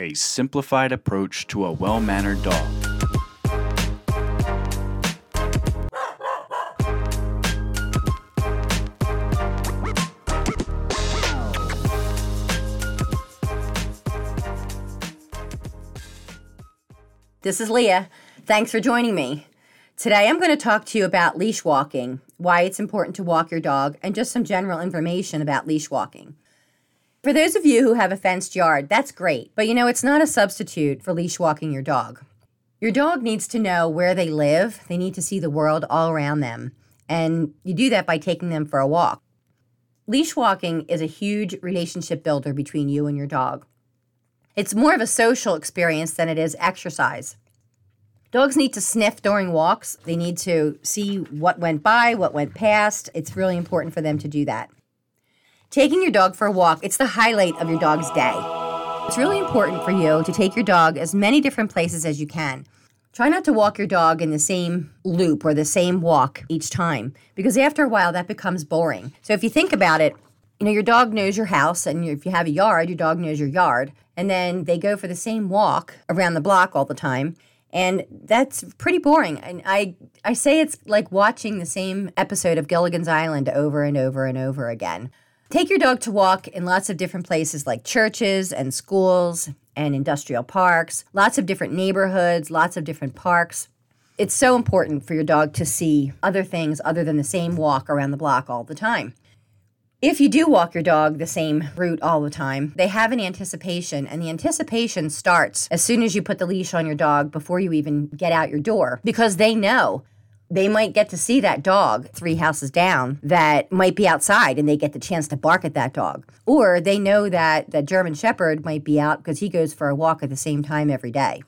a simplified approach to a well mannered dog. This is Leah. Thanks for joining me. Today I'm going to talk to you about leash walking, why it's important to walk your dog, and just some general information about leash walking. For those of you who have a fenced yard, that's great, but you know, it's not a substitute for leash walking your dog. Your dog needs to know where they live, they need to see the world all around them, and you do that by taking them for a walk. Leash walking is a huge relationship builder between you and your dog. It's more of a social experience than it is exercise. Dogs need to sniff during walks. They need to see what went by, what went past. It's really important for them to do that. Taking your dog for a walk, it's the highlight of your dog's day. It's really important for you to take your dog as many different places as you can. Try not to walk your dog in the same loop or the same walk each time because after a while that becomes boring. So if you think about it, you know, your dog knows your house, and if you have a yard, your dog knows your yard. And then they go for the same walk around the block all the time. And that's pretty boring. And I, I say it's like watching the same episode of Gilligan's Island over and over and over again. Take your dog to walk in lots of different places like churches and schools and industrial parks, lots of different neighborhoods, lots of different parks. It's so important for your dog to see other things other than the same walk around the block all the time. If you do walk your dog the same route all the time, they have an anticipation, and the anticipation starts as soon as you put the leash on your dog before you even get out your door because they know they might get to see that dog three houses down that might be outside and they get the chance to bark at that dog. Or they know that the German Shepherd might be out because he goes for a walk at the same time every day.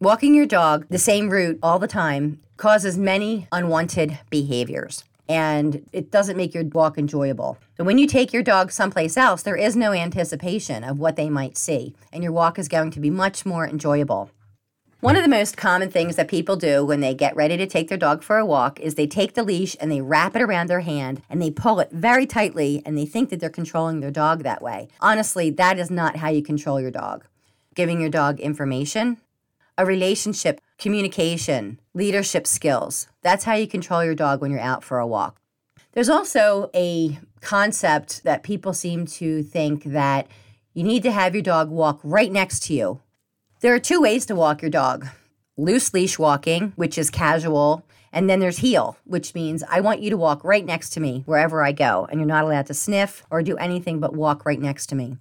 Walking your dog the same route all the time causes many unwanted behaviors and it doesn't make your walk enjoyable. So when you take your dog someplace else, there is no anticipation of what they might see, and your walk is going to be much more enjoyable. One of the most common things that people do when they get ready to take their dog for a walk is they take the leash and they wrap it around their hand and they pull it very tightly and they think that they're controlling their dog that way. Honestly, that is not how you control your dog. Giving your dog information, a relationship, communication, leadership skills. That's how you control your dog when you're out for a walk. There's also a concept that people seem to think that you need to have your dog walk right next to you there are two ways to walk your dog loose leash walking, which is casual, and then there's heel, which means I want you to walk right next to me wherever I go, and you're not allowed to sniff or do anything but walk right next to me.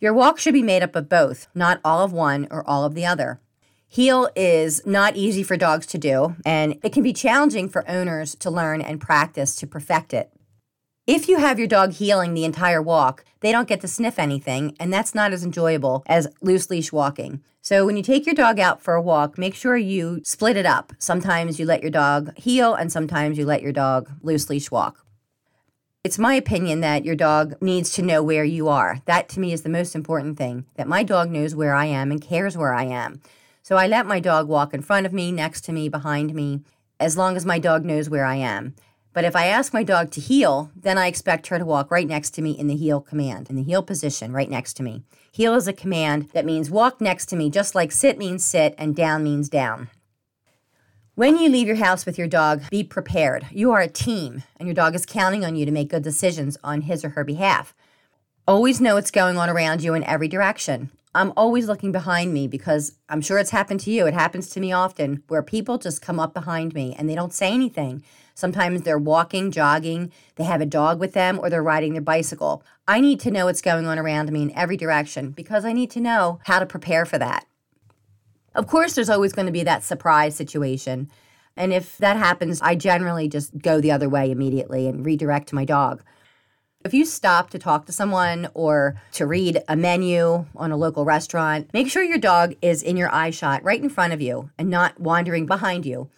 Your walk should be made up of both, not all of one or all of the other. Heel is not easy for dogs to do, and it can be challenging for owners to learn and practice to perfect it. If you have your dog heeling the entire walk, they don't get to sniff anything, and that's not as enjoyable as loose leash walking. So, when you take your dog out for a walk, make sure you split it up. Sometimes you let your dog heel, and sometimes you let your dog loose leash walk. It's my opinion that your dog needs to know where you are. That to me is the most important thing that my dog knows where I am and cares where I am. So, I let my dog walk in front of me, next to me, behind me, as long as my dog knows where I am. But if I ask my dog to heel, then I expect her to walk right next to me in the heel command, in the heel position, right next to me. Heel is a command that means walk next to me, just like sit means sit and down means down. When you leave your house with your dog, be prepared. You are a team, and your dog is counting on you to make good decisions on his or her behalf. Always know what's going on around you in every direction. I'm always looking behind me because I'm sure it's happened to you. It happens to me often where people just come up behind me and they don't say anything. Sometimes they're walking, jogging, they have a dog with them, or they're riding their bicycle. I need to know what's going on around me in every direction because I need to know how to prepare for that. Of course, there's always going to be that surprise situation. And if that happens, I generally just go the other way immediately and redirect my dog. If you stop to talk to someone or to read a menu on a local restaurant, make sure your dog is in your eye shot right in front of you and not wandering behind you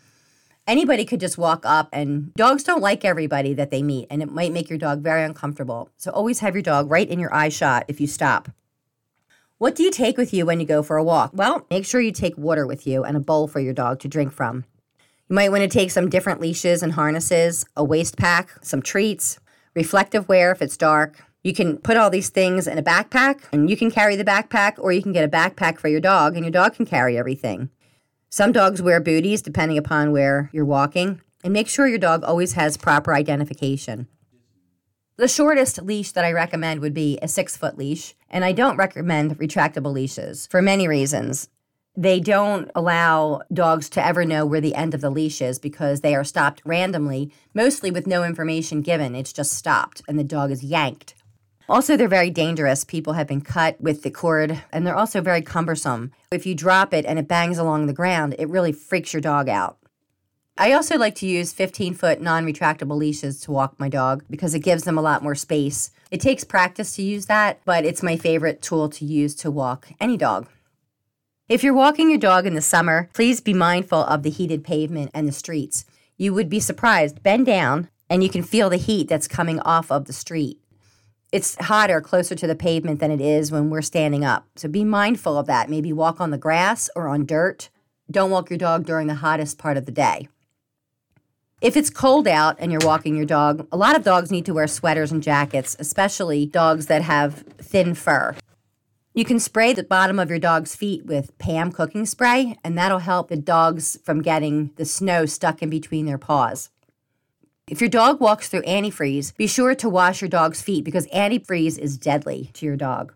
anybody could just walk up and dogs don't like everybody that they meet and it might make your dog very uncomfortable. So always have your dog right in your eye shot if you stop. What do you take with you when you go for a walk? Well, make sure you take water with you and a bowl for your dog to drink from. You might want to take some different leashes and harnesses, a waist pack, some treats, reflective wear if it's dark, You can put all these things in a backpack and you can carry the backpack, or you can get a backpack for your dog and your dog can carry everything. Some dogs wear booties depending upon where you're walking, and make sure your dog always has proper identification. The shortest leash that I recommend would be a six foot leash, and I don't recommend retractable leashes for many reasons. They don't allow dogs to ever know where the end of the leash is because they are stopped randomly, mostly with no information given. It's just stopped, and the dog is yanked. Also, they're very dangerous. People have been cut with the cord, and they're also very cumbersome. If you drop it and it bangs along the ground, it really freaks your dog out. I also like to use 15 foot non retractable leashes to walk my dog because it gives them a lot more space. It takes practice to use that, but it's my favorite tool to use to walk any dog. If you're walking your dog in the summer, please be mindful of the heated pavement and the streets. You would be surprised. Bend down and you can feel the heat that's coming off of the street it's hotter closer to the pavement than it is when we're standing up. So be mindful of that. Maybe walk on the grass or on dirt. Don't walk your dog during the hottest part of the day. If it's cold out and you're walking your dog, a lot of dogs need to wear sweaters and jackets, especially dogs that have thin fur. You can spray the bottom of your dog's feet with Pam cooking spray, and that'll help the dogs from getting the snow stuck in between their paws. If your dog walks through antifreeze, be sure to wash your dog's feet because antifreeze is deadly to your dog.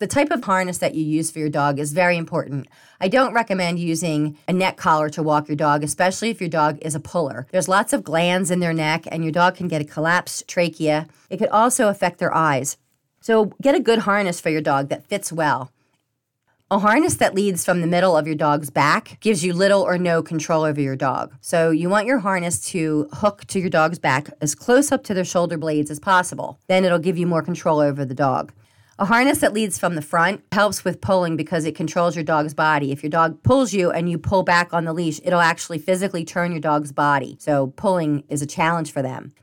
The type of harness that you use for your dog is very important. I don't recommend using a neck collar to walk your dog, especially if your dog is a puller. There's lots of glands in their neck, and your dog can get a collapsed trachea. It could also affect their eyes. So, get a good harness for your dog that fits well. A harness that leads from the middle of your dog's back gives you little or no control over your dog. So you want your harness to hook to your dog's back as close up to their shoulder blades as possible. Then it'll give you more control over the dog. A harness that leads from the front helps with pulling because it controls your dog's body. If your dog pulls you and you pull back on the leash, it'll actually physically turn your dog's body. So pulling is a challenge for them.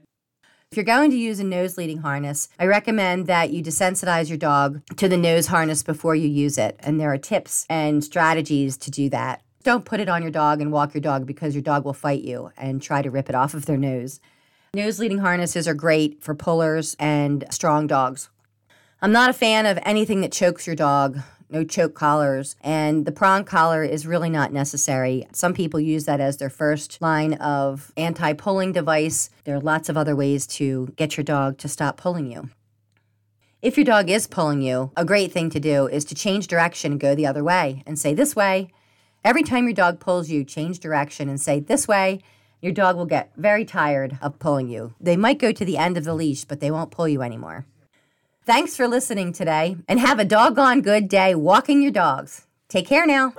If you're going to use a nose leading harness, I recommend that you desensitize your dog to the nose harness before you use it. And there are tips and strategies to do that. Don't put it on your dog and walk your dog because your dog will fight you and try to rip it off of their nose. Nose leading harnesses are great for pullers and strong dogs. I'm not a fan of anything that chokes your dog no choke collars, and the prong collar is really not necessary. Some people use that as their first line of anti pulling device. There are lots of other ways to get your dog to stop pulling you. If your dog is pulling you, a great thing to do is to change direction and go the other way and say, This way. Every time your dog pulls you, change direction and say, This way. Your dog will get very tired of pulling you. They might go to the end of the leash, but they won't pull you anymore. Thanks for listening today and have a doggone good day walking your dogs. Take care now.